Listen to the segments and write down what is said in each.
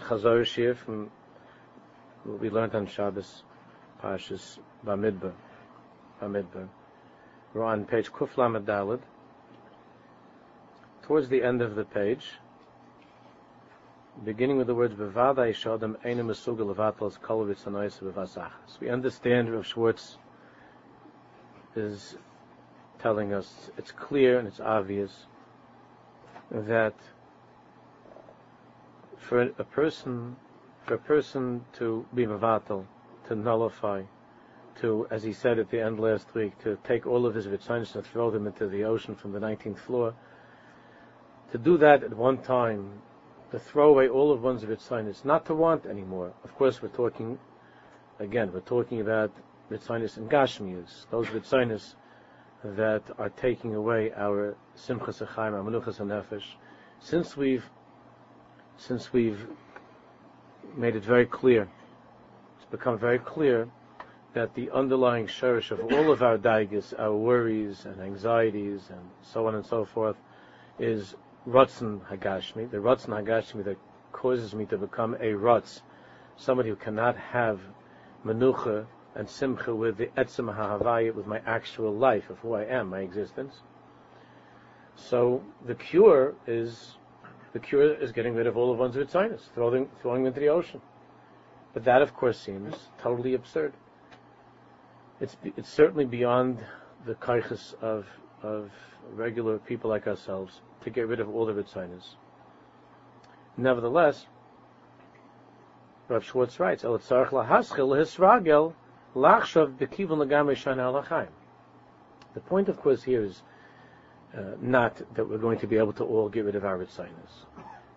Chazor Shir from what we learned on Shabbos, Pashas Bamidbar. Bamidbar. We're on page Kuf Lamed Daled. Towards the end of the page, beginning with the words Bevadai Shodem Eine Mesuga Levatals Kolovitz Anois Bevasachas. We understand Rav Schwartz is telling us it's clear and it's obvious that for a person, for a person to be mavatal, to nullify, to, as he said at the end last week, to take all of his vitzanis and throw them into the ocean from the 19th floor, to do that at one time, to throw away all of one's vitzanis, not to want anymore. Of course, we're talking, again, we're talking about vitzanis and gashmias, those vitzanis that are taking away our simchas achaim, our menuchas nefesh. Since we've since we've made it very clear, it's become very clear that the underlying sherish of all of our daigas, our worries and anxieties and so on and so forth, is Ratzon Hagashmi, the Ratzon Hagashmi that causes me to become a Ratz, somebody who cannot have Menucha and Simcha with the Etzem HaHavayit, with my actual life of who I am, my existence. So the cure is the cure is getting rid of all of one's vitzinus, throwing, throwing them into the ocean. But that, of course, seems totally absurd. It's, it's certainly beyond the kaiches of, of regular people like ourselves to get rid of all the vitzinus. Nevertheless, Rav Schwartz writes, El tzarech lahaschil hisragel lachshav bekivon lagamri shana The point, of course, here is not that we're going to be able to all get rid of our sinus.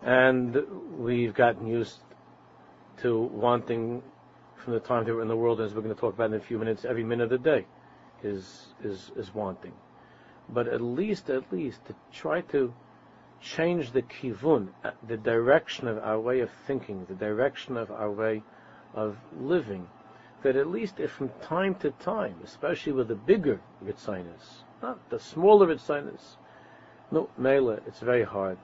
And we've gotten used to wanting, from the time that we're in the world, as we're going to talk about in a few minutes, every minute of the day is is is wanting. But at least, at least, to try to change the kivun, uh, the direction of our way of thinking, the direction of our way of living, that at least if from time to time, especially with the bigger ritzinus, not the smaller Ritzinus. No, Mela, it's very hard.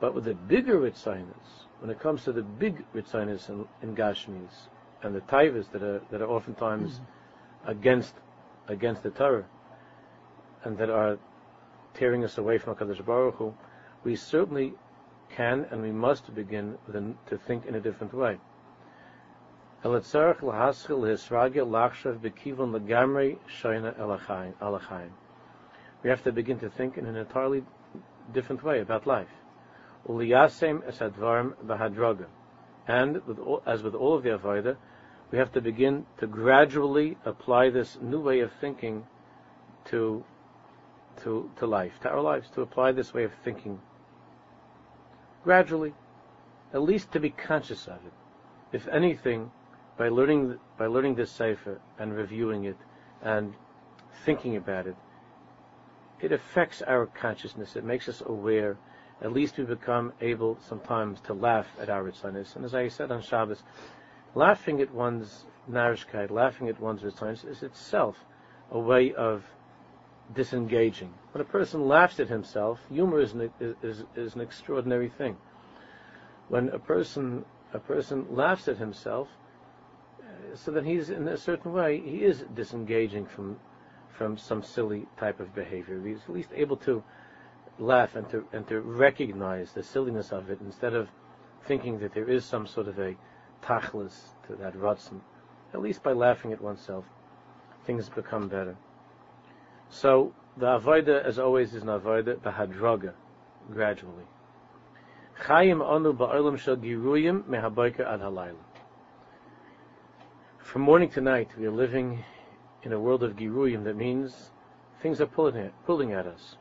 But with the bigger Ritzinus, when it comes to the big Ritzinus in, in Gashmis, and the Taivas that are, that are oftentimes mm-hmm. against, against the Torah, and that are tearing us away from HaKadosh Baruch Hu, we certainly can and we must begin to think in a different way. We have to begin to think in an entirely different way about life. And with all, as with all of the Avodah, we have to begin to gradually apply this new way of thinking to, to, to life, to our lives, to apply this way of thinking gradually, at least to be conscious of it. If anything, by learning, by learning this Sefer and reviewing it and thinking about it, it affects our consciousness. It makes us aware. At least we become able sometimes to laugh at our ritzanis. And as I said on Shabbos, laughing at one's narishkeit, laughing at one's ritzanis is itself a way of disengaging. When a person laughs at himself, humor is an, is, is an extraordinary thing. When a person a person laughs at himself, uh, so that he's in a certain way he is disengaging from from some silly type of behavior. He's at least able to laugh and to and to recognize the silliness of it instead of thinking that there is some sort of a tachlis to that ratzon. At least by laughing at oneself, things become better. So the avoida, as always, is an avoida bahadroga, gradually. Chayim anu ba'olam shel giruyim ad halayla. From morning to night, we are living in a world of giruyim, that means things are pulling at, pulling at us.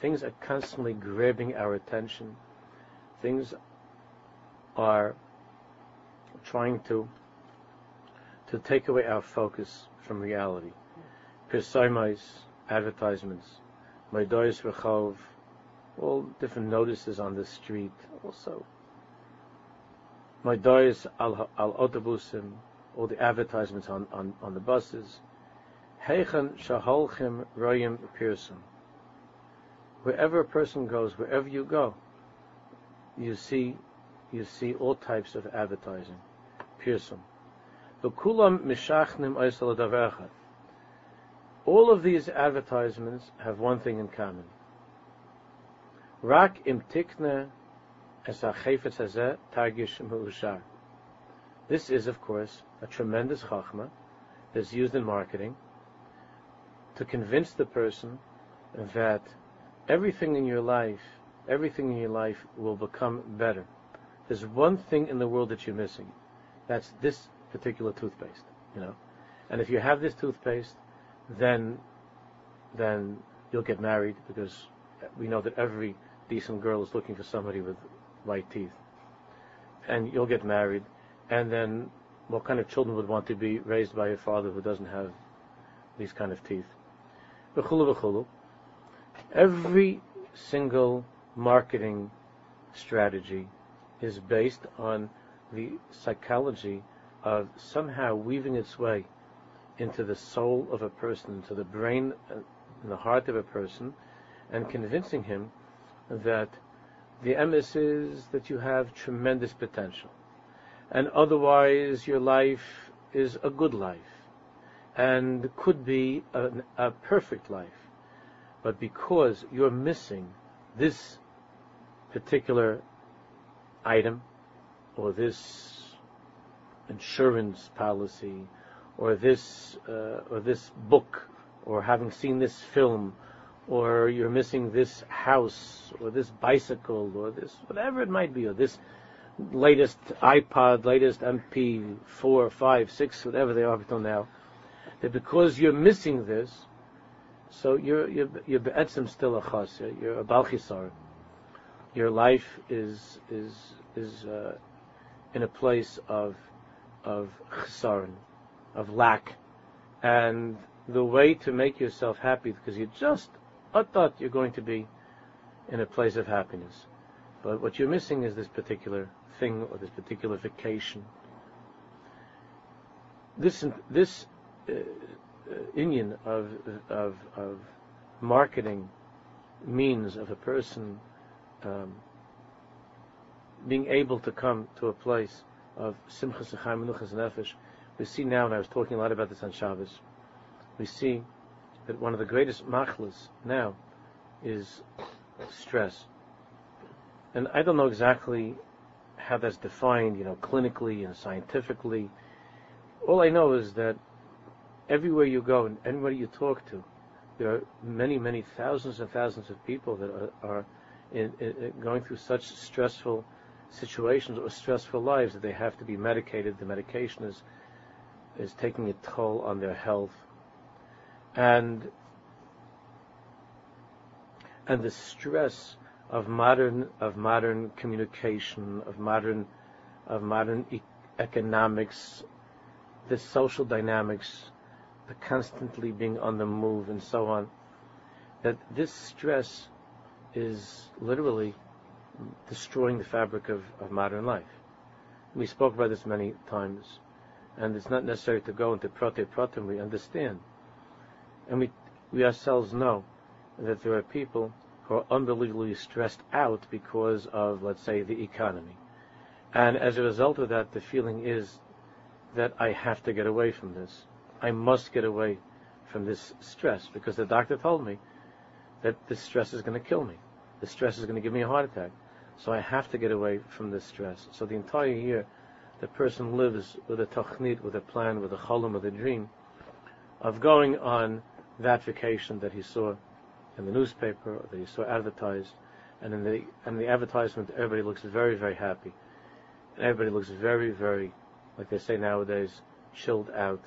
Things are constantly grabbing our attention. Things are trying to to take away our focus from reality. Pirsaimais, advertisements, Maidois Rechov, all different notices on the street, also Maidois al, autobusim, all the advertisements on, on, on the buses, Heichen shaholchim royim pirsum. Wherever a person goes, wherever you go, you see you see all types of advertising. pirsum. V'kulam mishachnim oisel All of these advertisements have one thing in common. Rak im tikne hazeh targish me'ushar. This is, of course, a tremendous chachma that's used in marketing to convince the person that everything in your life, everything in your life will become better. There's one thing in the world that you're missing. That's this particular toothpaste, you know. And if you have this toothpaste, then then you'll get married because we know that every decent girl is looking for somebody with white teeth. And you'll get married, and then what kind of children would want to be raised by a father who doesn't have these kind of teeth? Every single marketing strategy is based on the psychology of somehow weaving its way into the soul of a person, into the brain uh, and the heart of a person, and convincing him that the emes is that you have tremendous potential. And otherwise, your life is a good life and could be a, a perfect life. But because you're missing this particular item or this insurance policy or this uh, or this book or having seen this film or you're missing this house or this bicycle or this whatever it might be or this latest iPod, latest MP four, five, six, whatever they are until now, that because you're missing this, so you're you're you're be'etzim still a chas, you're a balchisar. Your life is is is uh, in a place of of chesaron, of lack, and the way to make yourself happy because you just I thought you're going to be in a place of happiness, but what you're missing is this particular thing or this particular vacation. This this uh, uh, of, of of marketing means of a person um, being able to come to a place of simchas menuchas nefesh. We see now, and I was talking a lot about this on Shabbos. We see that one of the greatest machlas now is stress, and I don't know exactly how that's defined, you know, clinically and scientifically. All I know is that everywhere you go and anybody you talk to, there are many, many thousands and thousands of people that are, are in, in, going through such stressful situations or stressful lives that they have to be medicated. The medication is is taking a toll on their health, and and the stress of modern of modern communication, of modern of modern e- economics, the social dynamics, constantly being on the move, and so on. That this stress is literally destroying the fabric of, of modern life. We spoke about this many times, and it's not necessary to go into prote protem. We understand, and we we ourselves know that there are people who are unbelievably stressed out because of, let's say, the economy, and as a result of that, the feeling is that I have to get away from this. I must get away from this stress because the doctor told me that this stress is going to kill me. The stress is going to give me a heart attack. So I have to get away from this stress. So the entire year, the person lives with a tachnit, with a plan, with a cholam, with a dream of going on that vacation that he saw in the newspaper or that he saw advertised. And in the in the advertisement, everybody looks very, very happy. And everybody looks very, very, like they say nowadays, chilled out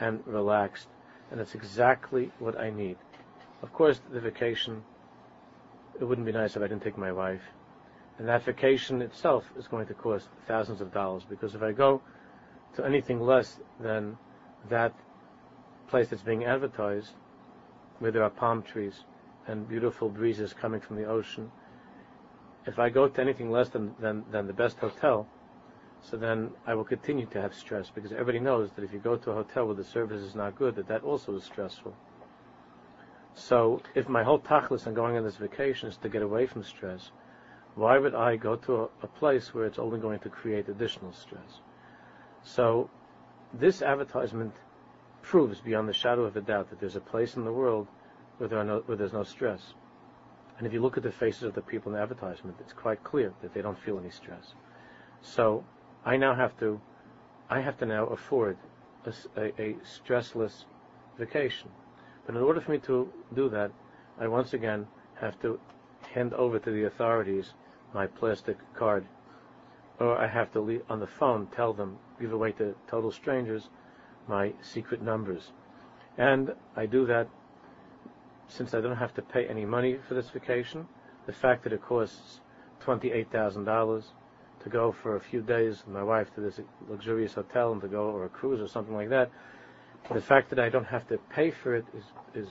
and relaxed. And it's exactly what I need. Of course, the vacation, it wouldn't be nice if I didn't take my wife and that vacation itself is going to cost thousands of dollars because if I go to anything less than that place that's being advertised, where there are palm trees and beautiful breezes coming from the ocean, if I go to anything less than, than, than the best hotel, so then I will continue to have stress because everybody knows that if you go to a hotel where the service is not good, that that also is stressful. So if my whole tachlis on going on this vacation is to get away from stress, Why would I go to a, a place where it's only going to create additional stress? So this advertisement proves beyond the shadow of a doubt that there's a place in the world where, there no, where there's no stress. And if you look at the faces of the people in the advertisement, it's quite clear that they don't feel any stress. So I now have to, I have to now afford a, a, a stressless vacation. But in order for me to do that, I once again have to hand over to the authorities my plastic card, or I have to leave, on the phone tell them, give away to total strangers my secret numbers. And I do that since I don't have to pay any money for this vacation. The fact that it costs $28,000 to go for a few days with my wife to this luxurious hotel and to go or a cruise or something like that, the fact that I don't have to pay for it is, is,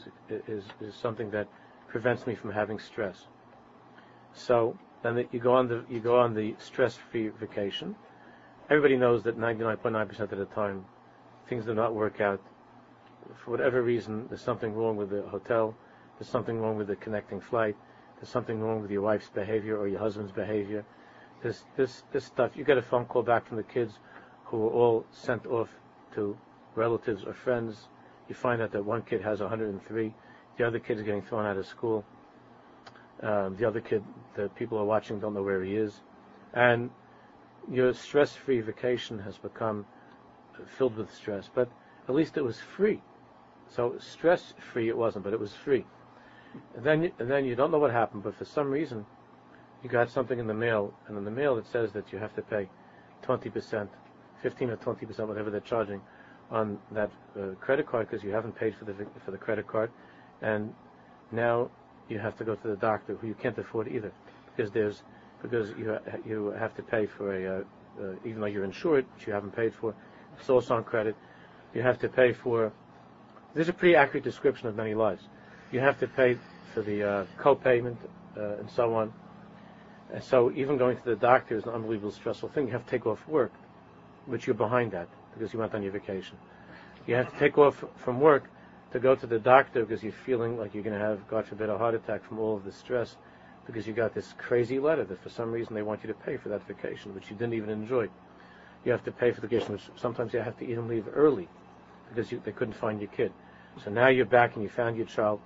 is, is something that prevents me from having stress. So then you go on the you go on the stress-free vacation. Everybody knows that 99.9% of the time things do not work out. For whatever reason, there's something wrong with the hotel. There's something wrong with the connecting flight. There's something wrong with your wife's behavior or your husband's behavior. This this this stuff. You get a phone call back from the kids who were all sent off to relatives or friends. You find out that one kid has 103, the other kid is getting thrown out of school. Um, the other kid, the people are watching don't know where he is, and your stress-free vacation has become filled with stress. But at least it was free. So stress-free it wasn't, but it was free. And then, and then you don't know what happened, but for some reason, you got something in the mail, and in the mail it says that you have to pay 20%, 15 or 20%, whatever they're charging, on that uh, credit card because you haven't paid for the for the credit card, and now you have to go to the doctor who you can't afford either because there's because you you have to pay for a uh, uh, even though you're insured, which you haven't paid for, also on credit. You have to pay for. This is a pretty accurate description of many lives. You have to pay for the uh, co-payment uh, and so on. And so even going to the doctor is an unbelievably stressful thing. You have to take off work, which you're behind that because you went on your vacation. You have to take off from work to go to the doctor because you're feeling like you're going to have, God forbid, a heart attack from all of the stress because you got this crazy letter that for some reason they want you to pay for that vacation, which you didn't even enjoy. You have to pay for the vacation, which sometimes you have to even leave early because you, they couldn't find your kid. So now you're back and you found your child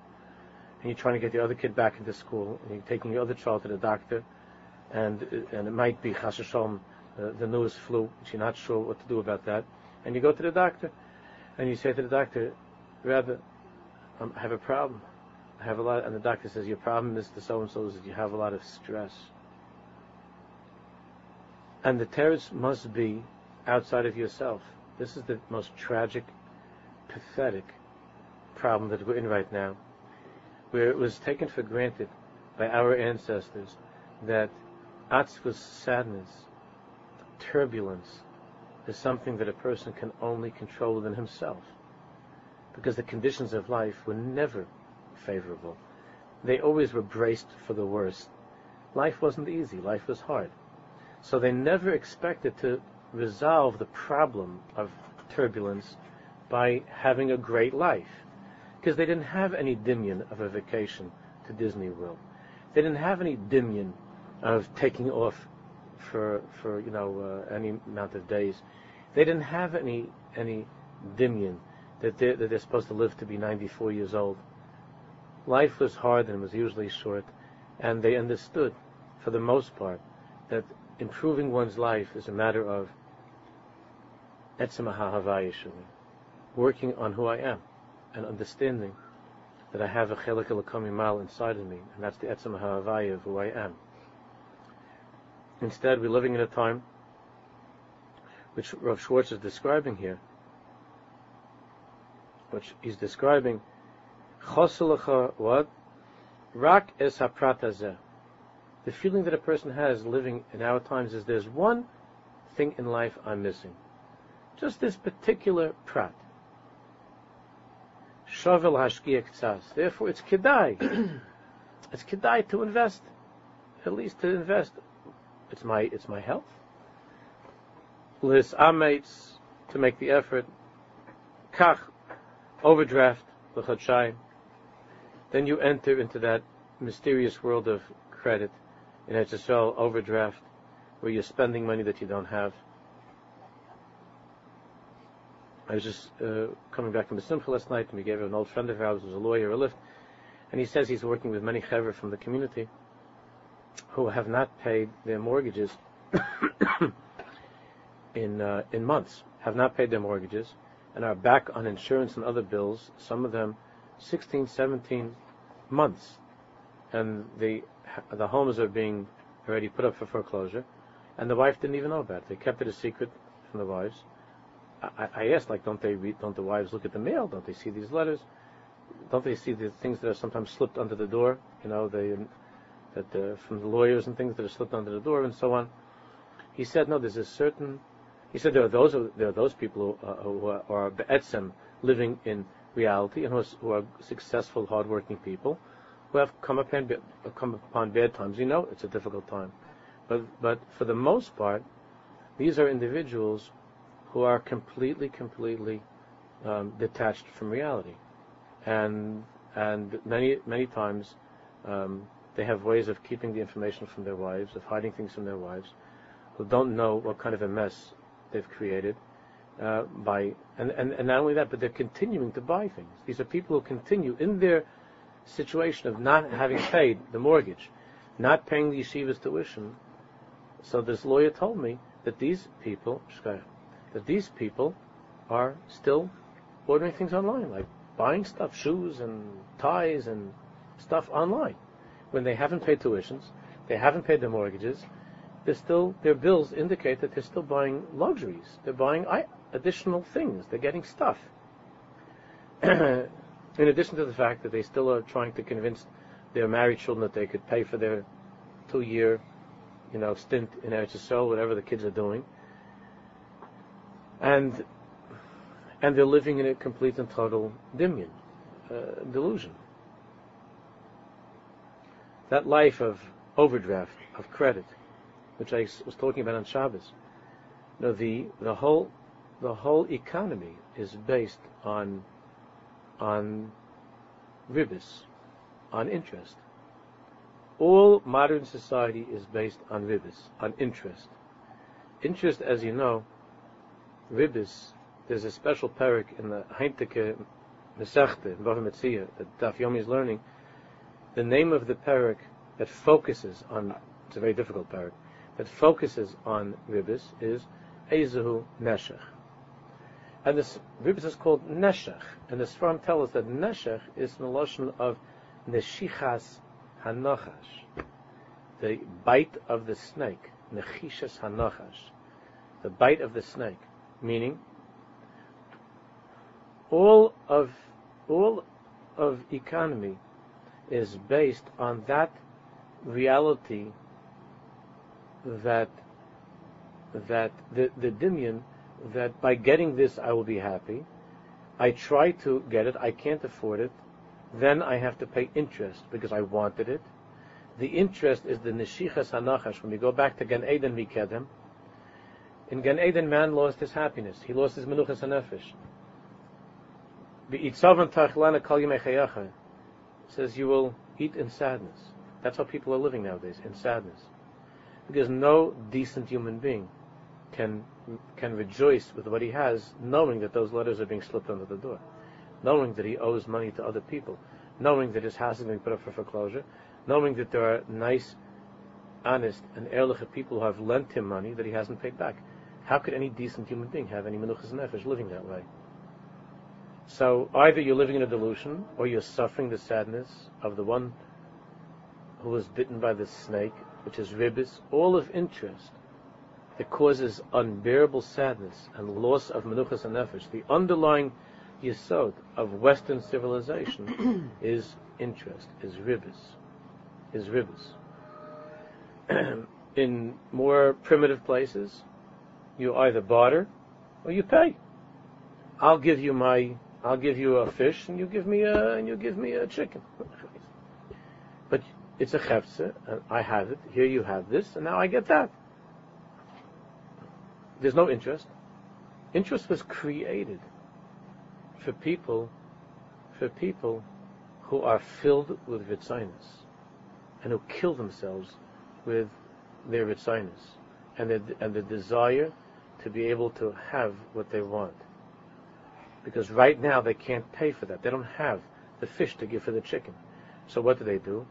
and you're trying to get the other kid back into school and you're taking your other child to the doctor and and it might be chas uh, the newest flu, you're not sure what to do about that and you go to the doctor, and you say to the doctor, Rabbi, um, I have a problem. I have a lot, and the doctor says, your problem, is the So-and-so, is that you have a lot of stress. And the terrors must be outside of yourself. This is the most tragic, pathetic problem that we're in right now, where it was taken for granted by our ancestors that atzvus sadness, turbulence, is something that a person can only control within himself. Because the conditions of life were never favorable. They always were braced for the worst. Life wasn't easy, life was hard. So they never expected to resolve the problem of turbulence by having a great life. Because they didn't have any dimion of a vacation to Disney World. They didn't have any dimion of taking off for for you know uh, any amount of days. They didn't have any any dimion that they're, that they're supposed to live to be 94 years old. Life was hard and was usually short, and they understood, for the most part, that improving one's life is a matter of working on who I am and understanding that I have a chelik mal inside of me, and that's the etzem of who I am. Instead, we're living in a time which Rav Schwartz is describing here, which he's describing, what? Rak es hapratazeh. The feeling that a person has living in our times is there's one thing in life I'm missing. Just this particular prat. Shavel hashkiya Therefore, it's kedai. it's kedai to invest. At least to invest it's my it's my health. Lis amates to make the effort. Kach overdraft l'chadshayim. Then you enter into that mysterious world of credit, in HSL overdraft, where you're spending money that you don't have. I was just uh, coming back from the Simcha last night, and we gave an old friend of ours who's a lawyer a lift, and he says he's working with many chaver from the community who have not paid their mortgages in uh, in months, have not paid their mortgages, and are back on insurance and other bills. Some of them 16, 17 months, and the the homes are being already put up for foreclosure, and the wife didn't even know about it. They kept it a secret from the wives. I, I asked, like, don't they read? Don't the wives look at the mail? Don't they see these letters? Don't they see the things that are sometimes slipped under the door? You know, they that uh, from the lawyers and things that are slipped under the door and so on. He said, no, there's a certain. He said there are those there are those people who, uh, who are, are living in reality and who are, who are successful, hardworking people who have come upon come upon bad times. You know, it's a difficult time, but but for the most part, these are individuals who are completely, completely um, detached from reality, and and many many times um, they have ways of keeping the information from their wives, of hiding things from their wives, who don't know what kind of a mess they've created uh, by, and, and, and not only that, but they're continuing to buy things. These are people who continue in their situation of not having paid the mortgage, not paying the yeshiva's tuition. So this lawyer told me that these people, that these people are still ordering things online, like buying stuff, shoes and ties and stuff online when they haven't paid tuitions, they haven't paid their mortgages, they're still their bills indicate that they're still buying luxuries. They're buying additional things. They're getting stuff. in addition to the fact that they still are trying to convince their married children that they could pay for their two-year, you know, stint in Eretz whatever the kids are doing, and and they're living in a complete and total uh, delusion that life of overdraft, of credit, which I was talking about on Shabbos, you know, the the whole the whole economy is based on on ribis, on interest. All modern society is based on ribis, on interest. Interest, as you know, ribis. There's a special parak in the Heinteke Mesechte in Bava Metzia that Daf Yomi is learning the name of the parak that focuses on, it's a very difficult parak, that focuses on ribis is Ezehu Neshech. And this ribis is called Neshech. And the Sfarim tell us that Neshech is the lotion of Neshichas Hanachash, the bite of the snake, Nechishas Hanachash, the bite of the snake, meaning all of all of economy is based on that reality that that the the dimion that by getting this I will be happy. I try to get it, I can't afford it, then I have to pay interest because I wanted it. The interest is the neshichas hanachash. When we go back to Gan Eden Mikedem, in Gan Eden man lost his happiness. He lost his menuchas hanefesh says you will eat in sadness. That's how people are living nowadays, in sadness. Because no decent human being can can rejoice with what he has, knowing that those letters are being slipped under the door, knowing that he owes money to other people, knowing that his house is being put up for foreclosure, knowing that there are nice, honest, and ehrliche people who have lent him money that he hasn't paid back. How could any decent human being have any menuchas nefesh living that way? So either you're living in a delusion or you're suffering the sadness of the one who was bitten by the snake, which is ribis, all of interest that causes unbearable sadness and loss of menuchas and nefesh. The underlying yisod of Western civilization is interest, is ribis, is ribis. in more primitive places, you either barter or you pay. I'll give you my I'll give you a fish and you give me a and you give me a chicken. But it's a chefse, and I have it. Here you have this, and now I get that. There's no interest. Interest was created for people, for people who are filled with vitzinus and who kill themselves with their ritzinus and and the desire to be able to have what they want. Because right now they can't pay for that. They don't have the fish to give for the chicken. So what do they do?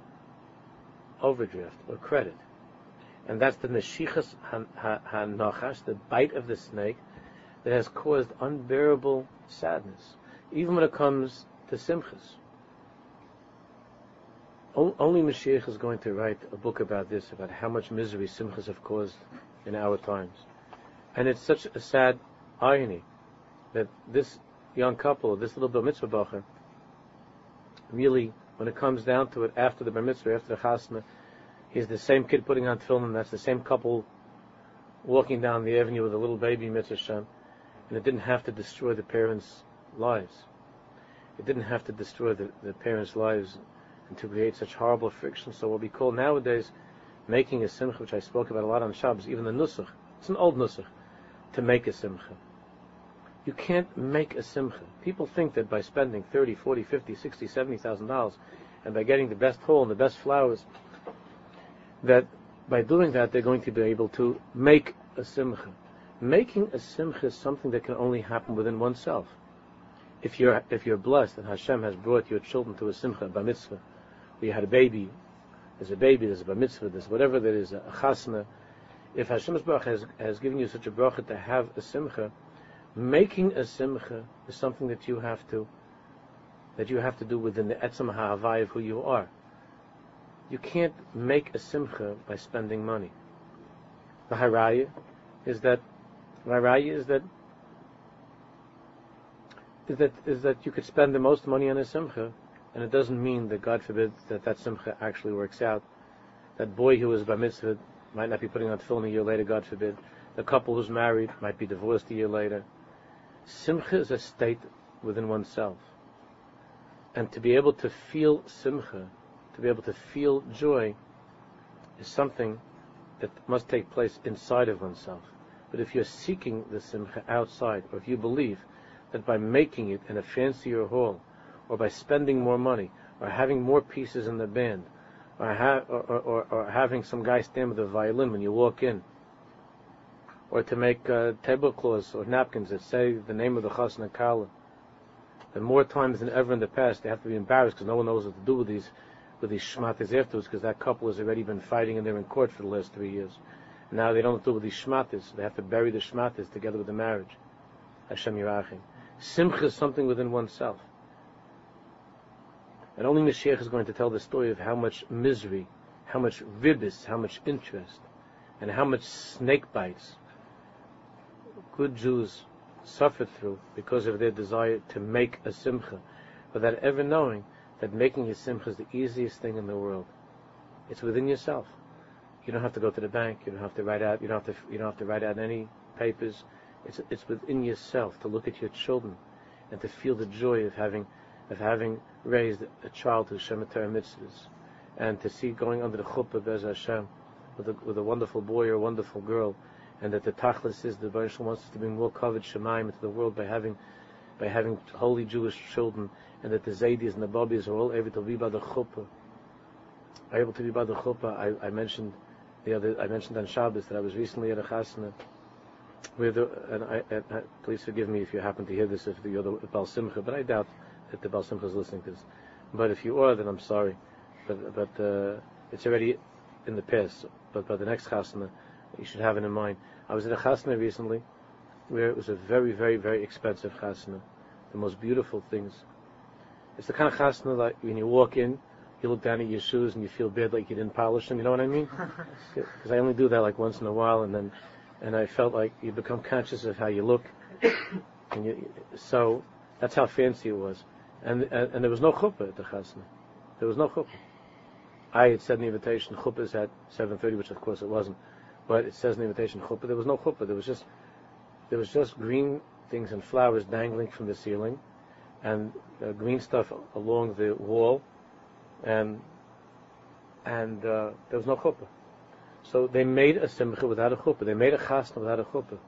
Overdraft or credit. And that's the neshichas hanachash, the bite of the snake, that has caused unbearable sadness, even when it comes to simchas. Only Mashiach is going to write a book about this, about how much misery simchas have caused in our times. And it's such a sad irony that this young couple, this little bar mitzvah bacher, really, when it comes down to it, after the bar mitzvah, after the chasna, he's the same kid putting on film, and that's the same couple walking down the avenue with a little baby mitzvah shem, and it didn't have to destroy the parents' lives. It didn't have to destroy the, the parents' lives and to create such horrible friction. So what we call nowadays making a simcha, which I spoke about a lot on Shabbos, even the nusach, it's an old nusach, to make a simcha. You can't make a simcha. People think that by spending 30, 40, 50, 60, 70,000 dollars and by getting the best hall and the best flowers, that by doing that they're going to be able to make a simcha. Making a simcha is something that can only happen within oneself. If you're if you're blessed and Hashem has brought your children to a simcha, a mitzvah, where you had a baby, there's a baby, there's a bar mitzvah, there's whatever there is, a chasna. If Hashem's baruch has, has given you such a bracha to have a simcha, making a simcha is something that you have to that you have to do within the etzam ha'avai of who you are. You can't make a simcha by spending money. The haraya is that the haraya is that is that is that you could spend the most money on a simcha and it doesn't mean that, God forbid, that that simcha actually works out. That boy who was bar mitzvah might not be putting on tefillin a year later, God forbid. The couple who's married might be divorced a year later. Simcha is a state within oneself. And to be able to feel simcha, to be able to feel joy, is something that must take place inside of oneself. But if you're seeking the simcha outside, or if you believe that by making it in a fancier hall, or by spending more money, or having more pieces in the band, or, ha- or, or, or, having some guy stand with a violin when you walk in, or to make uh, tablecloths or napkins that say the name of the chasna kala. And more times than ever in the past, they have to be embarrassed because no one knows what to do with these with these shmatas afterwards because that couple has already been fighting and they're in court for the last three years. Now they don't do with these shmatas. They have to bury the shmatas together with the marriage. Hashem Yirachim. Simcha is something within oneself. And only Mashiach is going to tell the story of how much misery, how much ribis, how much interest, and how much snake bites good Jews suffered through because of their desire to make a simcha, without ever knowing that making a simcha is the easiest thing in the world. It's within yourself. You don't have to go to the bank. You don't have to write out. You don't have to. You don't have to write out any papers. It's it's within yourself to look at your children and to feel the joy of having of having raised a child who's Shemitah mitzvahs, and to see going under the chuppah Bez Hashem with a, with a wonderful boy or a wonderful girl, and that the tachlis is the Baruch wants us to bring more covered Shemaim into the world by having by having holy Jewish children, and that the Zaydis and the Bobbies are all able to be by the chuppah. Are able to be by the chuppah. I, I mentioned the other. I mentioned on Shabbos that I was recently at a chasna where the, and I, and I, please forgive me if you happen to hear this if you're the Bal Simcha, but I doubt that the Baal Simcha is listening to this. But if you are, then I'm sorry. But but uh, it's already in the past. But by the next chasna, you should have it in mind. I was at a chasna recently, where it was a very very very expensive chasna, the most beautiful things. It's the kind of chasna that when you walk in, you look down at your shoes and you feel bad like you didn't polish them. You know what I mean? Because I only do that like once in a while, and then and I felt like you become conscious of how you look. And you, so that's how fancy it was and, and, and there was no chuppah at the chasna. There was no chuppah. I had said in the invitation chuppah is at 7:30, which of course it wasn't, but it says in the invitation chuppah. There was no chuppah. There was just there was just green things and flowers dangling from the ceiling, and uh, green stuff along the wall, and and uh, there was no chuppah. So they made a simcha without a chuppah. They made a chasna without a chuppah.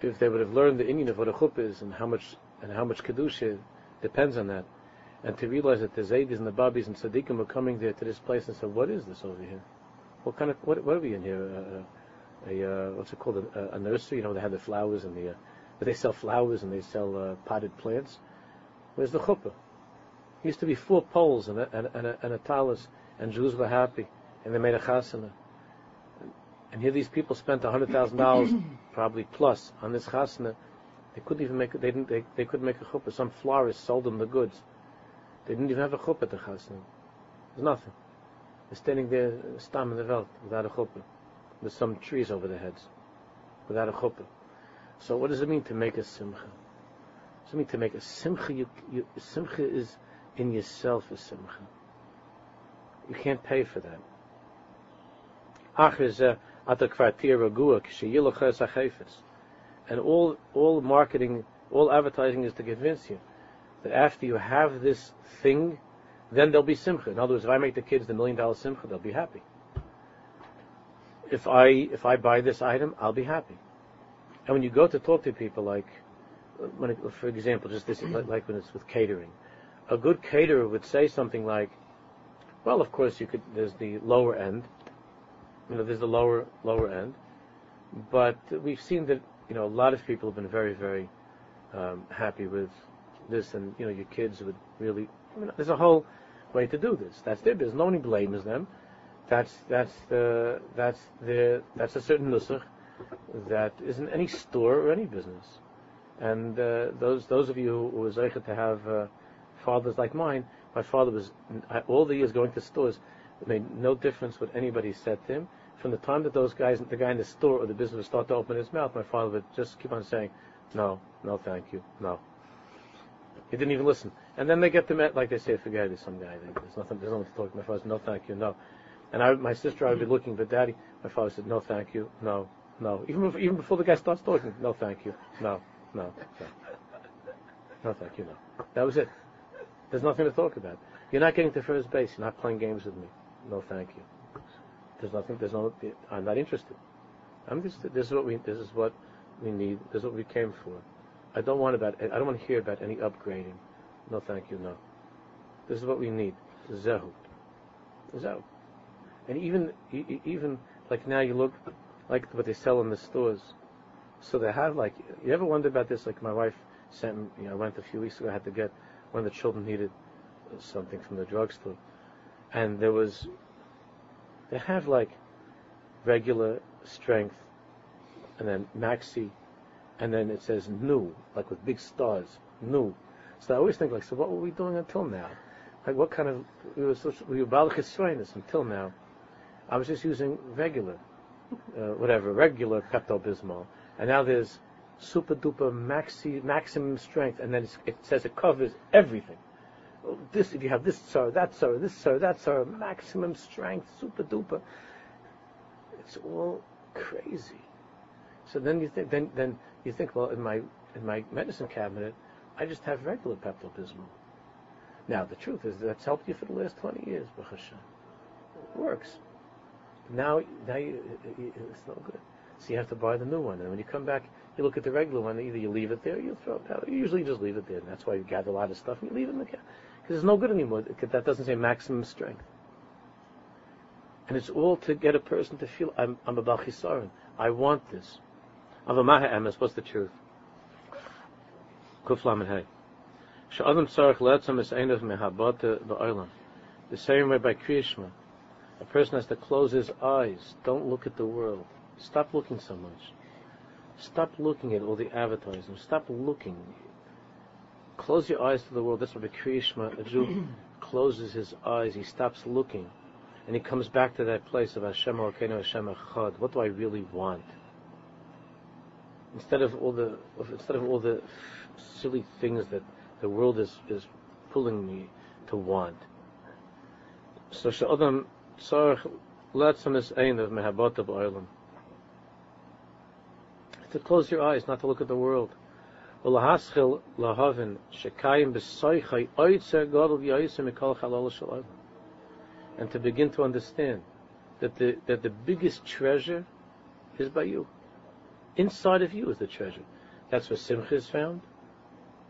If they would have learned the inyan of what a chuppah is and how much and how much kedusha depends on that, and to realize that the Zaydis and the Babis and Tzaddikim were coming there to this place and said, what is this over here? What kind of, what, what are we in here? Uh, a, uh, what's it called? A, a, nursery? You know, they have the flowers and the, uh, but they sell flowers and they sell uh, potted plants. Where's the chuppah? Used to be four poles and a, and, and a, and a talus, and Jews were happy, and they made a chasana. And here these people spent hundred thousand dollars, probably plus, on this chasana. They couldn't even make. They didn't. They, they couldn't make a chuppah. Some florist sold them the goods. They didn't even have a chuppah at the chasana. There's nothing. Standing there, stam in the veld, without a chuppah. With some trees over their heads, without a chuppah. So what does it mean to make a simcha? What does it mean to make a simcha? You, you, simcha is in yourself a simcha. You can't pay for that. Uh, and all all marketing, all advertising is to convince you that after you have this thing, then there'll be simcha. In other words, if I make the kids the million dollar simcha, they'll be happy. If I if I buy this item, I'll be happy. And when you go to talk to people, like it, for example, just this, like when it's with catering, a good caterer would say something like, "Well, of course, you could. There's the lower end. You know, there's the lower lower end, but we've seen that you know a lot of people have been very very um, happy with this, and you know, your kids would really. I mean, there's a whole way to do this. That's their business. Nobody blames them. That's that's the that's the that's a certain nusach that isn't any store or any business. And uh, those those of you who was able to have uh, fathers like mine, my father was all the years going to stores. It made no difference what anybody said to him. From the time that those guys, the guy in the store or the business would start to open his mouth, my father would just keep on saying, "No, no, thank you, no, he didn't even listen. And then they get to met, like they say, forget it, some guy. There's nothing, there's nothing to talk to. My father said, no, thank you, no. And I, my sister, I would be looking for daddy. My father said, no, thank you, no, no. Even before, even before the guy starts talking, no, thank you, no, no, no. No, thank you, no. That was it. There's nothing to talk about. You're not getting to first base. You're not playing games with me. No, thank you. There's nothing. There's no. I'm not interested. I'm just. This is what we. This is what we need. This is what we came for. I don't want about. I don't want to hear about any upgrading. No, thank you. No. This is what we need. Zehu. Zehu. And even even like now you look like what they sell in the stores. So they have like you ever wonder about this? Like my wife sent me. You know, I went a few weeks ago. I had to get one of the children needed something from the drugstore, and there was they have like regular strength, and then maxi and then it says new, like with big stars, new. So I always think like, so what were we doing until now? Like what kind of we were so, we were balachis until now. I was just using regular, uh, whatever, regular Pepto Bismol, and now there's super duper maxi maximum strength, and then it says it covers everything. This if you have this sir, that sir, this sir, that sir, maximum strength, super duper. It's all crazy. So then you think then then you think, well, in my in my medicine cabinet, I just have regular Pepto Bismol. Now the truth is that's helped you for the last twenty years, Hashem. It works. Now, now you, it's no good. So you have to buy the new one, and when you come back, you look at the regular one. Either you leave it there, or you throw it out. You usually just leave it there, and that's why you gather a lot of stuff and you leave it in the cabinet because it's no good anymore. That doesn't say maximum strength. And it's all to get a person to feel I'm, I'm a Balchisaran. I want this. Avamaha emes, what's the truth? Kuf lamed hey. Sha'adam es einav mehabata ba'olam. The same way by Kriyashma. A person has to close his eyes. Don't look at the world. Stop looking so much. Stop looking at all the advertising. Stop looking. Close your eyes to the world. That's what a Kriyashma, a Jew closes his eyes. He stops looking. And he comes back to that place of Hashem Elokeinu Hashem Echad. What do I really want? instead of all the instead of all the silly things that the world is is pulling me to want. So she'adam tzarich letzam is ein of mehabata ba'olam. To close your eyes, not to look at the world. Shekayim shalom. And to begin to understand that the that the biggest treasure is by you. Inside of you is the treasure. That's where simcha is found.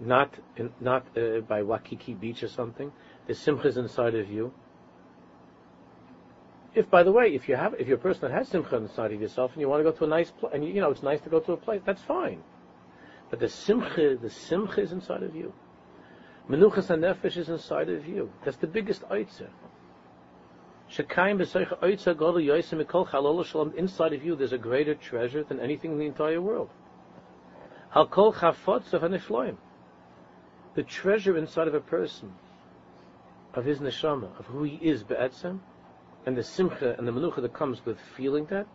Not in, not uh, by Waikiki Beach or something. The simcha is inside of you. If, by the way, if you have, if you're a person that has simcha inside of yourself and you want to go to a nice place, and you, you know it's nice to go to a place, that's fine. But the simcha, the simcha is inside of you. Menuchas nefesh is inside of you. That's the biggest oitzer. Inside of you, there's a greater treasure than anything in the entire world. The treasure inside of a person, of his neshama, of who he is, be'etzem, and the simcha and the menucha that comes with feeling that,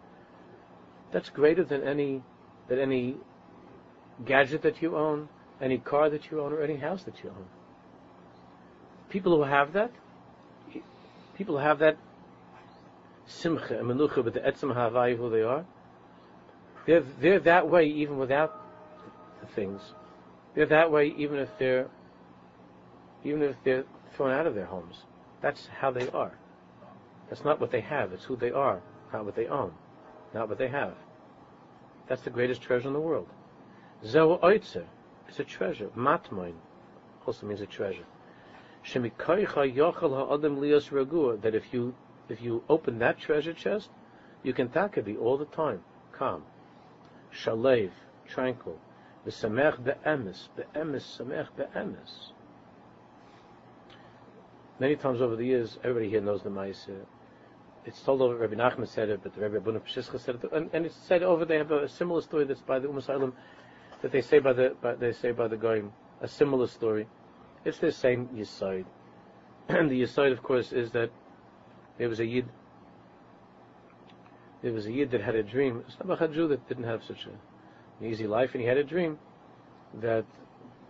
that's greater than any than any gadget that you own, any car that you own, or any house that you own. People who have that, people who have that simcha and menucha with the etzem havai who they are, they're, they're that way even without the things. They're that way even if they're even if they're thrown out of their homes. That's how they are. That's not what they have, it's who they are, not what they own, not what they have. That's the greatest treasure in the world. Zeu oitzer is a treasure. Matmoin also means a treasure. That if you if you open that treasure chest, you can be all the time, calm, shalev, tranquil, v'samech be'emes, be'emes, samech be'emes. Many times over the years, everybody here knows the Maisa. It's told over, Rabbi Nachman said it, but the Rabbi Abunah Peshischa said it, and, and, it's said over, they have a similar story that's by the Umm that they say by the, by, they say by the Goyim, a similar story. It's the same Yisoid. and the Yisoid, of course, is that there was a Yid, there was a Yid that had a dream, it's not a Jew that didn't have such a, an easy life, and he had a dream that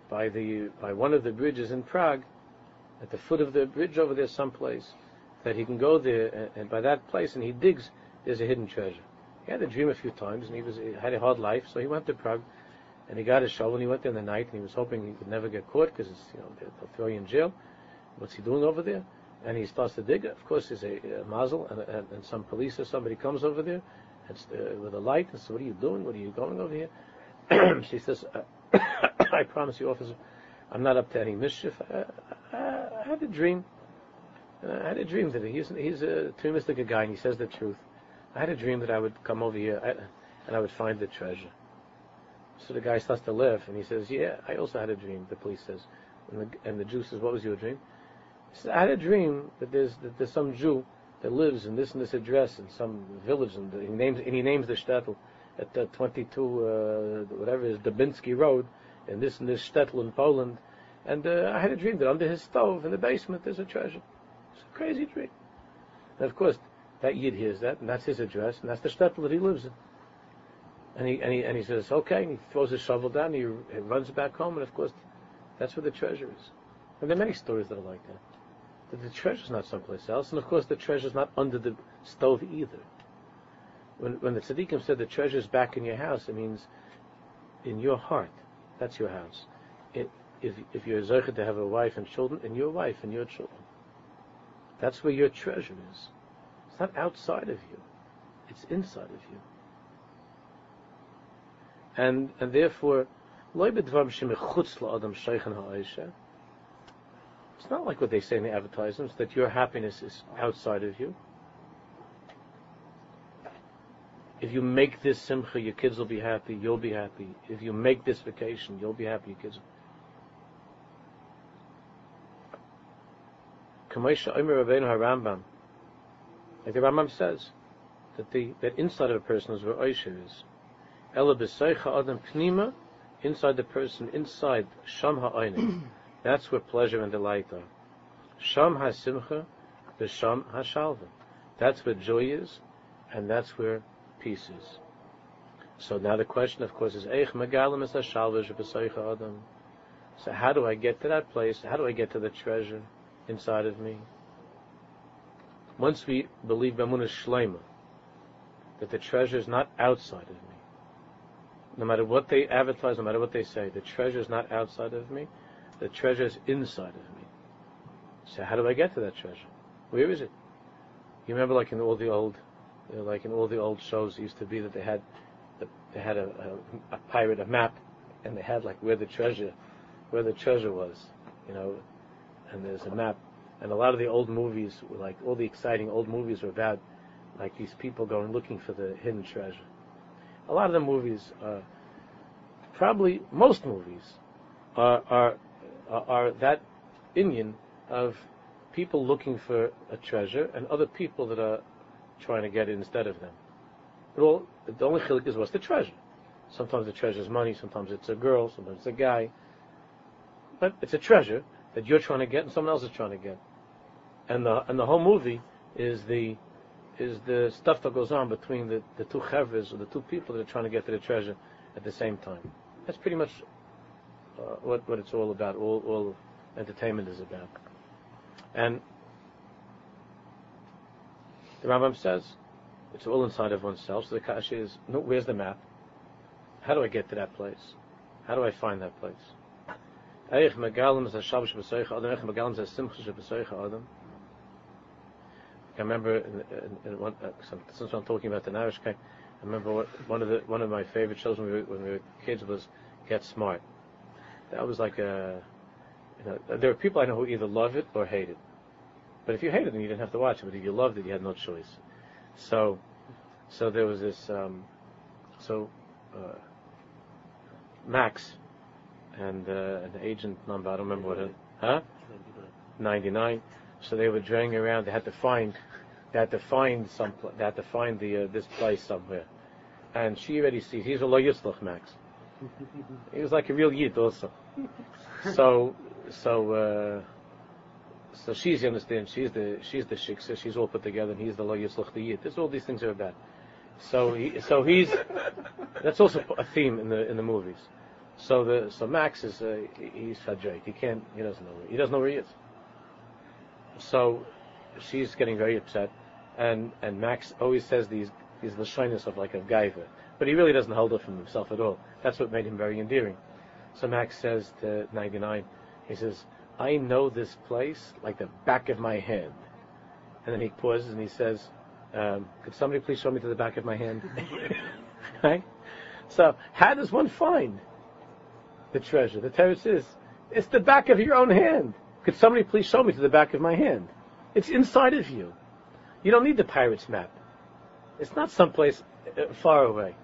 by the, by one of the bridges in Prague, at the foot of the bridge over there someplace, that he can go there, and, and by that place, and he digs, there's a hidden treasure. He had a dream a few times, and he was he had a hard life, so he went to Prague, and he got his shovel, and he went there in the night, and he was hoping he could never get caught, because you know they'll throw you in jail. What's he doing over there? And he starts to dig. Of course, there's a, a mazel, and, and, and, some police or somebody comes over there, and, uh, with a light, and says, "What are you doing? What are you going over here?" she says, "I promise you, officer, I'm not up to any mischief. I, I, I had a dream." I had a dream that he's, he's a optimistic guy and he says the truth. I had a dream that I would come over here and I would find the treasure. So the guy starts to laugh and he says, "Yeah, I also had a dream." The police says, and the, and the Jew says, "What was your dream?" He says, "I had a dream that there's that there's some Jew that lives in this and this address in some village, and he names and he names the shtetl at the 22 uh, whatever is Dubinsky Road in this and this shtetl in Poland." And uh, I had a dream that under his stove in the basement there's a treasure. It's a crazy dream. And of course, that Yid hears that, and that's his address, and that's the shtetl that he lives in. And he, and he, and he says, okay, and he throws his shovel down, and he, he runs back home, and of course, that's where the treasure is. And there are many stories that are like that. That the treasure's not someplace else, and of course the treasure's not under the stove either. When, when the tzaddikim said the treasure's back in your house, it means in your heart. That's your house. It, if, if you're zeichet to have a wife and children, in your wife and your children. That's where your treasure is. It's not outside of you. It's inside of you. And, and therefore, it's not like what they say in the advertisements, that your happiness is outside of you. If you make this simcha, your kids will be happy, you'll be happy. If you make this vacation, you'll be happy, your kids. Like the Rambam says, that the that inside of a person is where Oisha is. Ela adam pnima, inside the person, inside sham ha'aynim. That's where pleasure and delight are. Sham ha'simcha, b'sham ha'shalva. That's where joy is, and that's where peace is. So now the question, of course, is Eich megalim es adam. So how do I get to that place? How do I get to the treasure? inside of me. Once we believe Bamuna Shlema, that the treasure is not outside of me, no matter what they advertise, no matter what they say, the treasure is not outside of me, the treasure is inside of me. So how do I get to that treasure? Where is it? You remember, like in all the old, you know, like in all the old shows, it used to be that they had, they had a, a, a pirate, a map, and they had like where the treasure where the treasure was, you know, and there's a map. And a lot of the old movies, were like all the exciting old movies, were about like these people going looking for the hidden treasure. A lot of the movies, uh, probably most movies, are are are that Indian of people looking for a treasure and other people that are trying to get it instead of them. All the only chilik is what's the treasure. Sometimes the treasure is money, sometimes it's a girl, sometimes it's a guy. But it's a treasure that you're trying to get and someone else is trying to get. And the and the whole movie is the is the stuff that goes on between the, the two chevres or the two people that are trying to get to the treasure at the same time. That's pretty much what what it's all about. All all entertainment is about. And the Rambam says it's all inside of oneself. So the kasha is, no, where's the map? How do I get to that place? How do I find that place? I remember, in, in, in one, uh, since I'm talking about the Narishkai, I remember what, one of the one of my favorite shows when we were, when we were kids was Get Smart. That was like a, you know, there are people I know who either love it or hate it. But if you hated it, then you didn't have to watch it. But if you loved it, you had no choice. So, so there was this. Um, so, uh, Max and uh, an agent number. I don't remember what it. Huh? Ninety nine. So they were driving around. They had to find. They had to find some. They had to find the uh, this place somewhere. And she already sees. He's a lo Max. He was like a real yid also. So, so. Uh, so she's, you understand, she's the she's the shiksa, she's all put together, and he's the lo yitzlach the yid. This all these things are about. So he, so he's that's also a theme in the in the movies. So the so Max is uh, he's fadreit. He can't. He doesn't know. Where, he doesn't know where he is. So she's getting very upset, and and Max always says these these lashonis of like a gaiva, but he really doesn't hold it from himself at all. That's what made him very endearing. So Max says to 99, he says, "I know this place like the back of my hand," and then he pauses and he says, um, "Could somebody please show me to the back of my hand?" right. So how does one find? the treasure. The terrace is, it's the back of your own hand. Could somebody please show me to the back of my hand? It's inside of you. You don't need the pirate's map. It's not someplace uh, far away.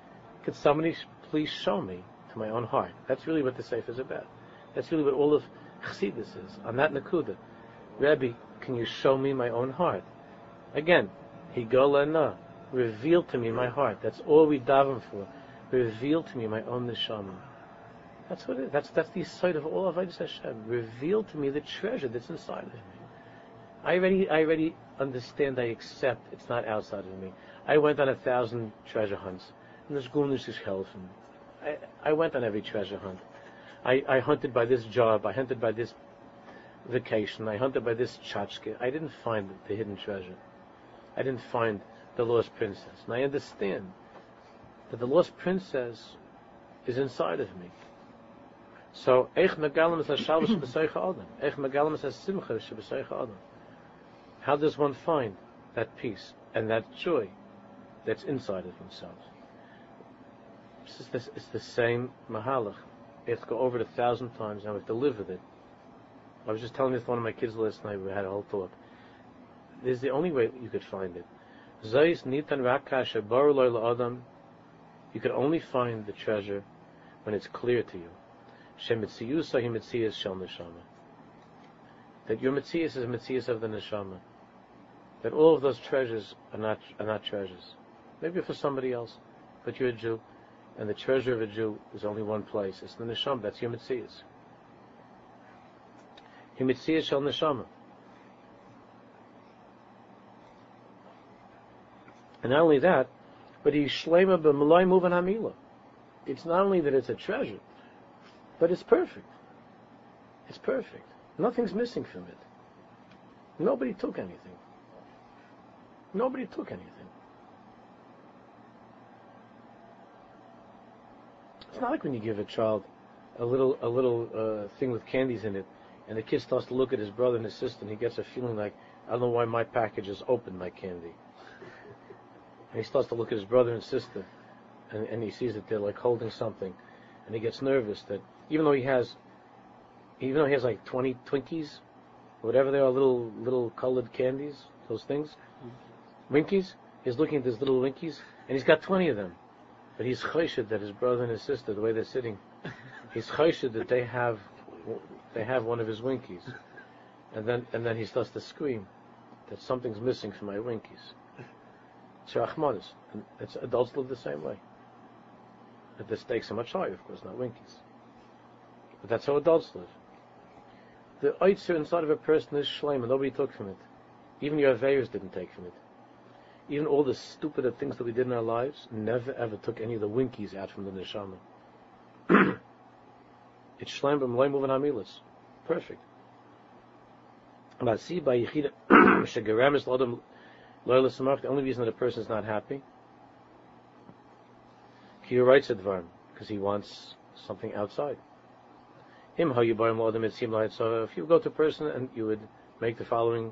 Could somebody please show me to my own heart? That's really what the Sefer is about. That's really what all of Chassidus is. On that Nakuda. Rabbi, can you show me my own heart? Again, Higolana, reveal to me my heart. That's all we daven for. Reveal to me my own neshama. That's what it is. That's that's the sight of all of Hashem. Reveal to me the treasure that's inside of me. I already I already understand. I accept it's not outside of me. I went on a thousand treasure hunts, and there's goodness is. I I went on every treasure hunt. I, I hunted by this job. I hunted by this vacation. I hunted by this tchotchke. I didn't find the hidden treasure. I didn't find the lost princess. And I understand that the lost princess is inside of me. So, Eich Megalim. Eich Megalim. How does one find that peace and that joy that's inside of himself? It's, this, it's the same Mahalach. You have to go over it a thousand times, and we have to live with it. I was just telling this to one of my kids last night, we had a whole talk. This is the only way you could find it. Zayis Nitan Rakasha Adam. You could only find the treasure when it's clear to you. Shemitziyusa hi mitzias shel neshama. That your mitzias is a mitzias of the neshama. That all of those treasures are not are not treasures. Maybe for somebody else, but you're a Jew, and the treasure of a Jew is only one place. It's the neshama. That's your mitzias. Hi mitzias shel neshama. And not only that, but he shlema b'malay muvan hamila. It's not only that it's a treasure, but it's perfect. It's perfect. Nothing's missing from it. Nobody took anything. Nobody took anything. It's not like when you give a child a little a little uh, thing with candies in it, and the kid starts to look at his brother and his sister, and he gets a feeling like, I don't know why my package is open, my candy. And he starts to look at his brother and sister, and, and he sees that they're like holding something, and he gets nervous that even though he has even though he has like 20 Twinkies, whatever they are, little little colored candies, those things, Winkies. He's looking at these little Winkies, and he's got 20 of them. But he's choshed that his brother and his sister, the way they're sitting, he's choshed that they have they have one of his Winkies, and then and then he starts to scream that something's missing from my Winkies. It's Rachmanis. And it's, adults live the same way. But the stakes are much higher, of course, not Winkies. But that's how adults live. The oitzer inside of a person is shleim, nobody took from it. Even your Aveyers didn't take from it. Even all the stupid things that we did in our lives never ever took any of the winkies out from the neshama. it's shleim b'mloim moving amilas. Perfect. But see by yichida shegaramis lodem loyal the only reason that a person is not happy, he writes a dvarm because he wants something outside. Him how you buy lodem it seemed like so. Uh, if you go to a person and you would make the following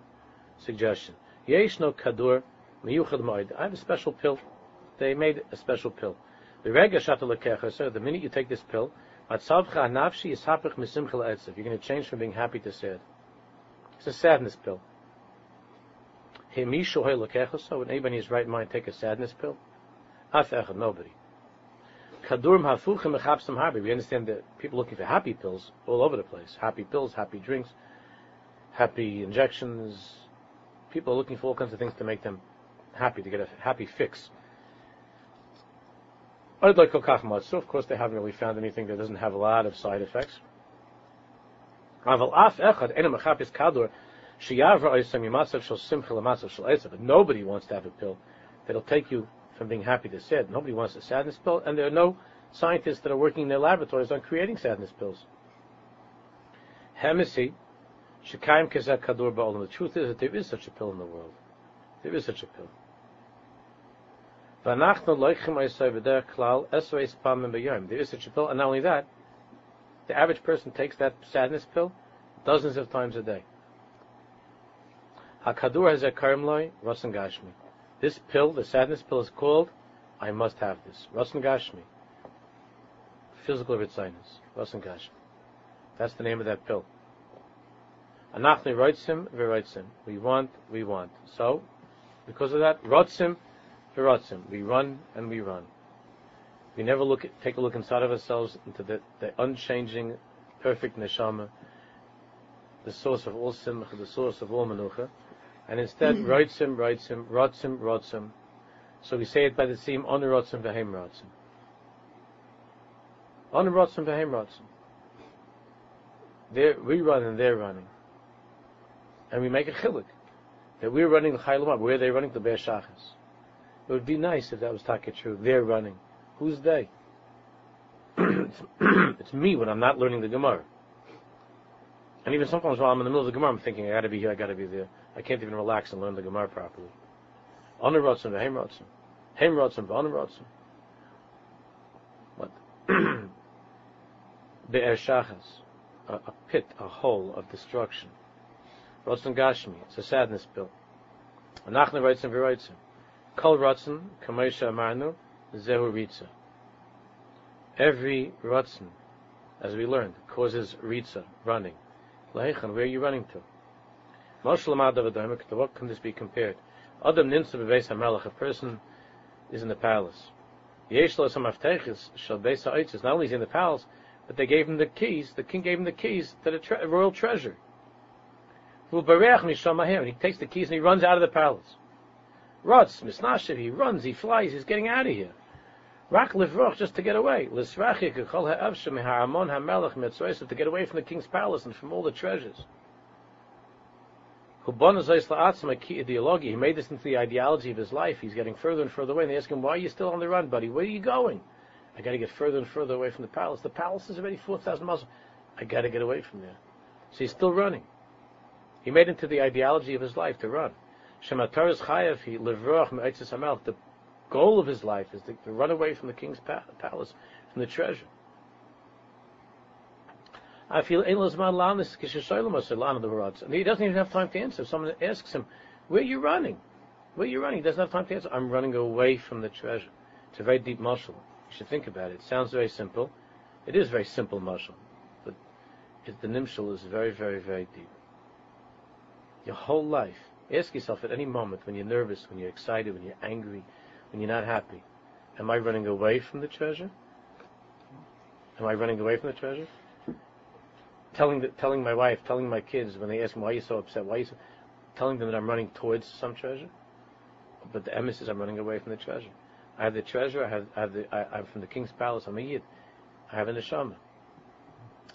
suggestion: Yesh no kadur miyuchad I have a special pill. They made a special pill. The The minute you take this pill, you're going to change from being happy to sad. It's a sadness pill. Would anybody in his right mind take a sadness pill? Nobody. We understand that people looking for happy pills all over the place. Happy pills, happy drinks, happy injections. People are looking for all kinds of things to make them happy, to get a happy fix. So of course they haven't really found anything that doesn't have a lot of side effects. But nobody wants to have a pill that'll take you from being happy to sad. Nobody wants a sadness pill, and there are no scientists that are working in their laboratories on creating sadness pills. The truth is that there is such a pill in the world. There is such a pill. A pill, and not only that, the average person takes that sadness pill dozens of times a day. Hakadur has a karmloi, Gashmi. This pill, the sadness pill, is called I must have this. Rasan Gashmi. Physical Ritzinus. Rasan Gashmi. That's the name of that pill. Anachni Roitzim, Viroitzim. We want, we want. So, because of that, Rotzim, We run and we run. We never look at, take a look inside of ourselves into the, the unchanging, perfect neshama, the source of all simcha, the source of all menucha, and instead mm-hmm. rotzim, rotzim, rotzim, rotzim. So we say it by the theme on rotzim v'hem rotzim. On rotzim v'hem rotzim. They're, we run and they're running. And we make a chilik. That we're running the Chaylamab. Where are they running? The Be'er Shachas. It would be nice if that was taka true. They're running. Who's they? it's, it's, me when I'm not learning the Gemara. And even sometimes while I'm in the middle of the Gemara, I'm thinking, I gotta be here, I gotta be there. I can't even relax and learn the Gemara properly. Honor Rotzen, Heim Rotzen. Heim Rotzen, Honor Rotzen. What? Be'er Shachas. A, a pit, a hole of destruction. Rotzen Gashmi. It's a sadness pill. Anachne Rotzen V'Rotzen. Kol Rotzen, Kamesha Amarnu, Zehu Ritza. Every Rotzen, as we learned, causes Ritza, running. Lahechan, where are you running to? To what can this be compared? Adam ninsa bebeis hamelach, a person is in the palace. Yesh lo some shall beis ha'oitzes. Not only is he in the palace, but they gave him the keys, the king gave him the keys to the tre- royal treasure. And he takes the keys and he runs out of the palace. Rutz, misnashiv, he runs, he flies, he's getting out of here. Rak livroch, just to get away. Lisrachik, kol ha'avshem, ha'amon ha'melech, mitzvah, to get away from the king's palace and from all the treasures. He made this into the ideology of his life. He's getting further and further away. And they ask him, why are you still on the run, buddy? Where are you going? I got to get further and further away from the palace. The palace is already 4,000 miles. I got to get away from there. So he's still running. He made it into the ideology of his life to run. The goal of his life is to, to run away from the king's palace, from the treasure. I feel and he doesn't even have time to answer. Someone asks him, "Where are you running? Where are you running?" He doesn't have time to answer. I'm running away from the treasure. It's a very deep muscle. You should think about it. It sounds very simple. It is very simple muscle, but is the nimshal is very, very, very deep. Your whole life, ask yourself at any moment when you're nervous, when you're excited, when you're angry, when you're not happy, am I running away from the treasure? Am I running away from the treasure? Telling the, telling my wife, telling my kids when they ask me why you're you so upset, why you so, telling them that I'm running towards some treasure. But the emes is I'm running away from the treasure. I have the treasure. I have, I have the. I, am from the king's palace. I'm a yid. I have a neshama.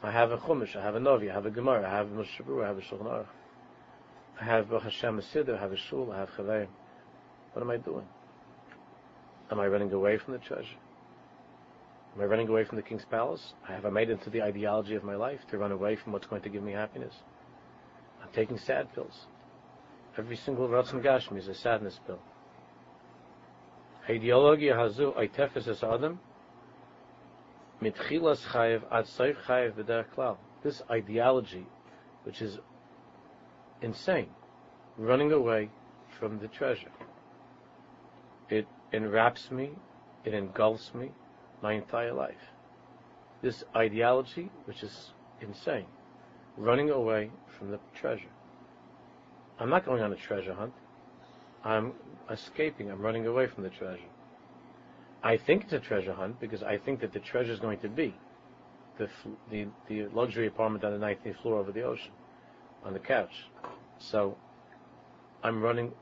I have a chumash. I have a novi. I have a gemara. I have a mushabur. I have a shulchan I have a Hashem Siddur. I have a shul. I have chaverim. What am I doing? Am I running away from the treasure? Am I running away from the king's palace? Have I made it into the ideology of my life to run away from what's going to give me happiness? I'm taking sad pills. Every single Ratzon Gashmi is a sadness pill. Ideologia hazu oitefes es adam mitchilas chayev ad soif chayev klal. This ideology, which is insane, running away from the treasure. It enwraps me, it engulfs me my entire life. This ideology, which is insane, running away from the treasure. I'm not going on a treasure hunt. I'm escaping. I'm running away from the treasure. I think it's a treasure hunt because I think that the treasure is going to be the, the, the luxury apartment on the 19th floor over the ocean, on the couch. So I'm running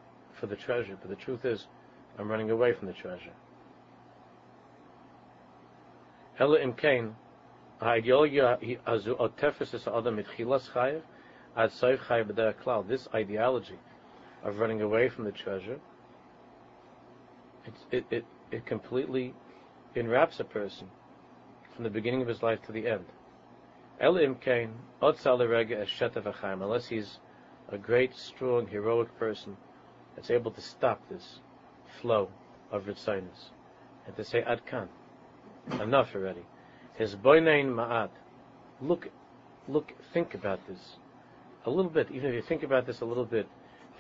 for the treasure, but the truth is, I'm running away from the treasure. Ella imkain, this ideology of running away from the treasure, it, it, it, it completely enwraps a person from the beginning of his life to the end. Unless he's a great, strong, heroic person that's able to stop this flow of ritzinus and to say adkan, enough already. His boinain ma'at. Look, look, think about this a little bit. Even if you think about this a little bit,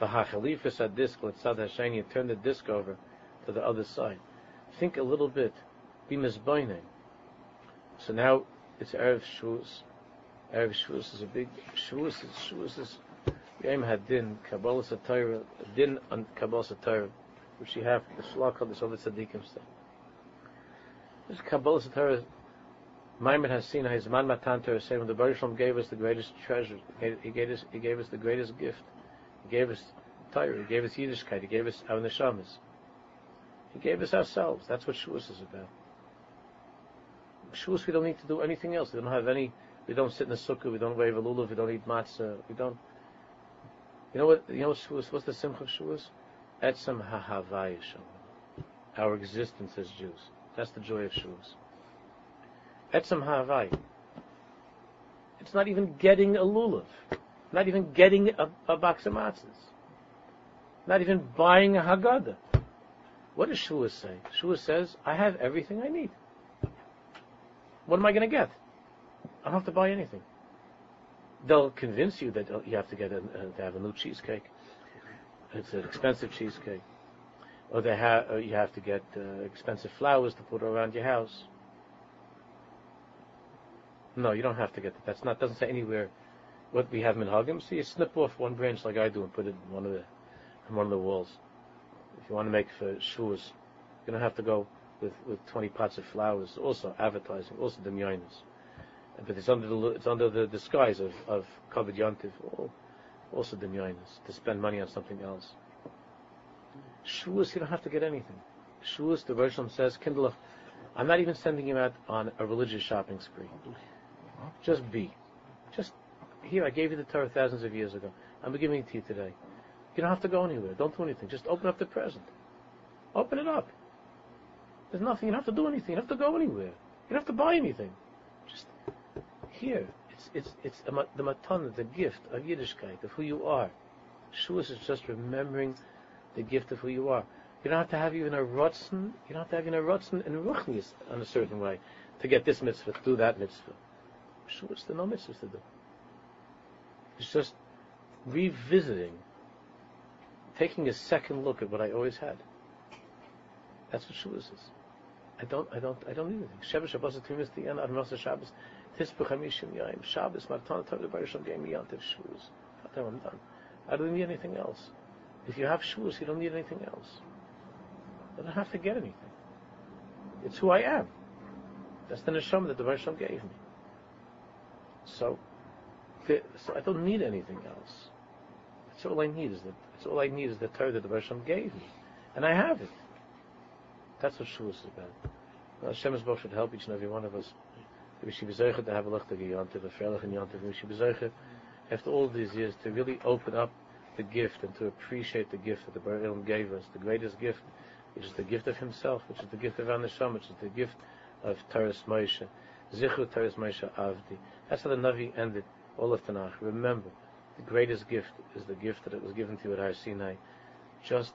V'hachalifas a disc, let's say you turn the disc over to the other side. Think a little bit. Be. So now it's Erev Shavuos. Erev Shavuos is a big Shavuos. Shavuos is Yom Hadin Kabbalah Satira Din on Kabbalah Satira, which you have the Shlach of the other tzaddikim say. This Kabbalah Satira Maimon has seen his man matan Torah saying when the Baruch gave us the greatest treasure, he gave us he gave us the greatest gift. He gave us Torah, he gave us Yiddishkeit, he gave us our neshamas. He gave us ourselves. That's what Shavuos is about. Shavuos we don't need to do anything else. We don't have any. We don't sit in the sukkah. We don't wave a lulav. We don't eat matzah. We don't. You know what? You know Shavuos? What's the simcha of Shavuos? Etzem hahavaya Our existence as Jews. That's the joy of Shavuos. Etzem Havai. It's not even getting a lulav. Not even getting a, a box of matzahs. Not even buying a Haggadah. What does Shavuos say? Shavuos says, I have everything I need. What am I going to get? I don't have to buy anything. They'll convince you that you have to get a, uh, to have a new cheesecake. It's an expensive cheesecake. Or they have, uh, you have to get uh, expensive flowers to put around your house. No, you don't have to get that. That's not doesn't say anywhere what we have in minhagim. So you snip off one branch like I do and put it in one of the in one of the walls. If you want to make for shoes, you don't have to go with, with 20 pots of flowers. Also advertising, also demyonis. But it's under the it's under the disguise of of kavod yontiv, also demyonis to spend money on something else. Shoes, you don't have to get anything. Shoes, the Rosh says, Kindle, of I'm not even sending you out on a religious shopping spree. Just be. Just here, I gave you the Torah thousands of years ago. I'm giving it to you today. You don't have to go anywhere. Don't do anything. Just open up the present. Open it up. There's nothing. You don't have to do anything. You don't have to go anywhere. You don't have to buy anything. Just here. It's it's it's a, the matana, the gift of Yiddishkeit, of who you are. Shavuos is just remembering the gift of who you are. You don't have to have even a rotzen. You don't have to have even a rotzen in ruchnius in a certain way to get this mitzvah, to do that mitzvah. Shavuos, there no mitzvahs to do. It's just revisiting, taking a second look at what I always had. That's what Shavuos is. I don't, I don't, I don't need anything. Shabbos Shabbos Tumis the end. Admos Shabbos Tispu Chamishim Yaim Shabbos Martan Tav Bar Shem gave me Yantiv Shavuos. I'm done. I don't need anything else. If you have Shavuos, you don't need anything else. I don't have to get anything. It's who I am. That's the neshama that the Bar Shem gave me. So, the, so I don't need anything else. That's all I need is that. That's all I need is the Torah that the Bar Shem gave me, and I have it. That's what Shavuos is about. Well, Hashem's Baruch should help each and every one of us. We should be zeicher to have a lechtige yontiv, a freilich yontiv. We should be zeicher after all these years, to really open up the gift and to appreciate the gift that the Bar Ilam gave us, the greatest gift, which is the gift of Himself, which is the gift of Anasham, which is the gift of Toras Moshe, Zichru Toras Moshe Avdi. That's how the Navi ended all of Tanakh. Remember, the greatest gift is the gift that it was given to you at Har Sinai. Just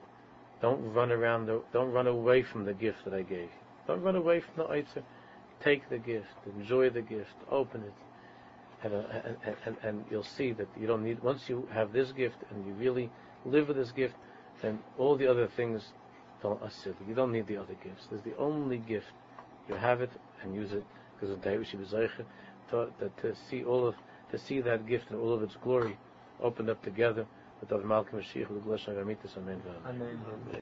don't run around, the, don't run away from the gift that I gave you. Don't run away from the Eitzer. Take the gift, enjoy the gift, open it, and, uh, and, and, and, you'll see that you don't need, once you have this gift and you really live with this gift, then all the other things don't assist. You don't need the other gifts. There's the only gift. You have it and use it because of David Shibazaycha, to, to see all of, to see that gift and all of its glory opened up together with the Malcolm.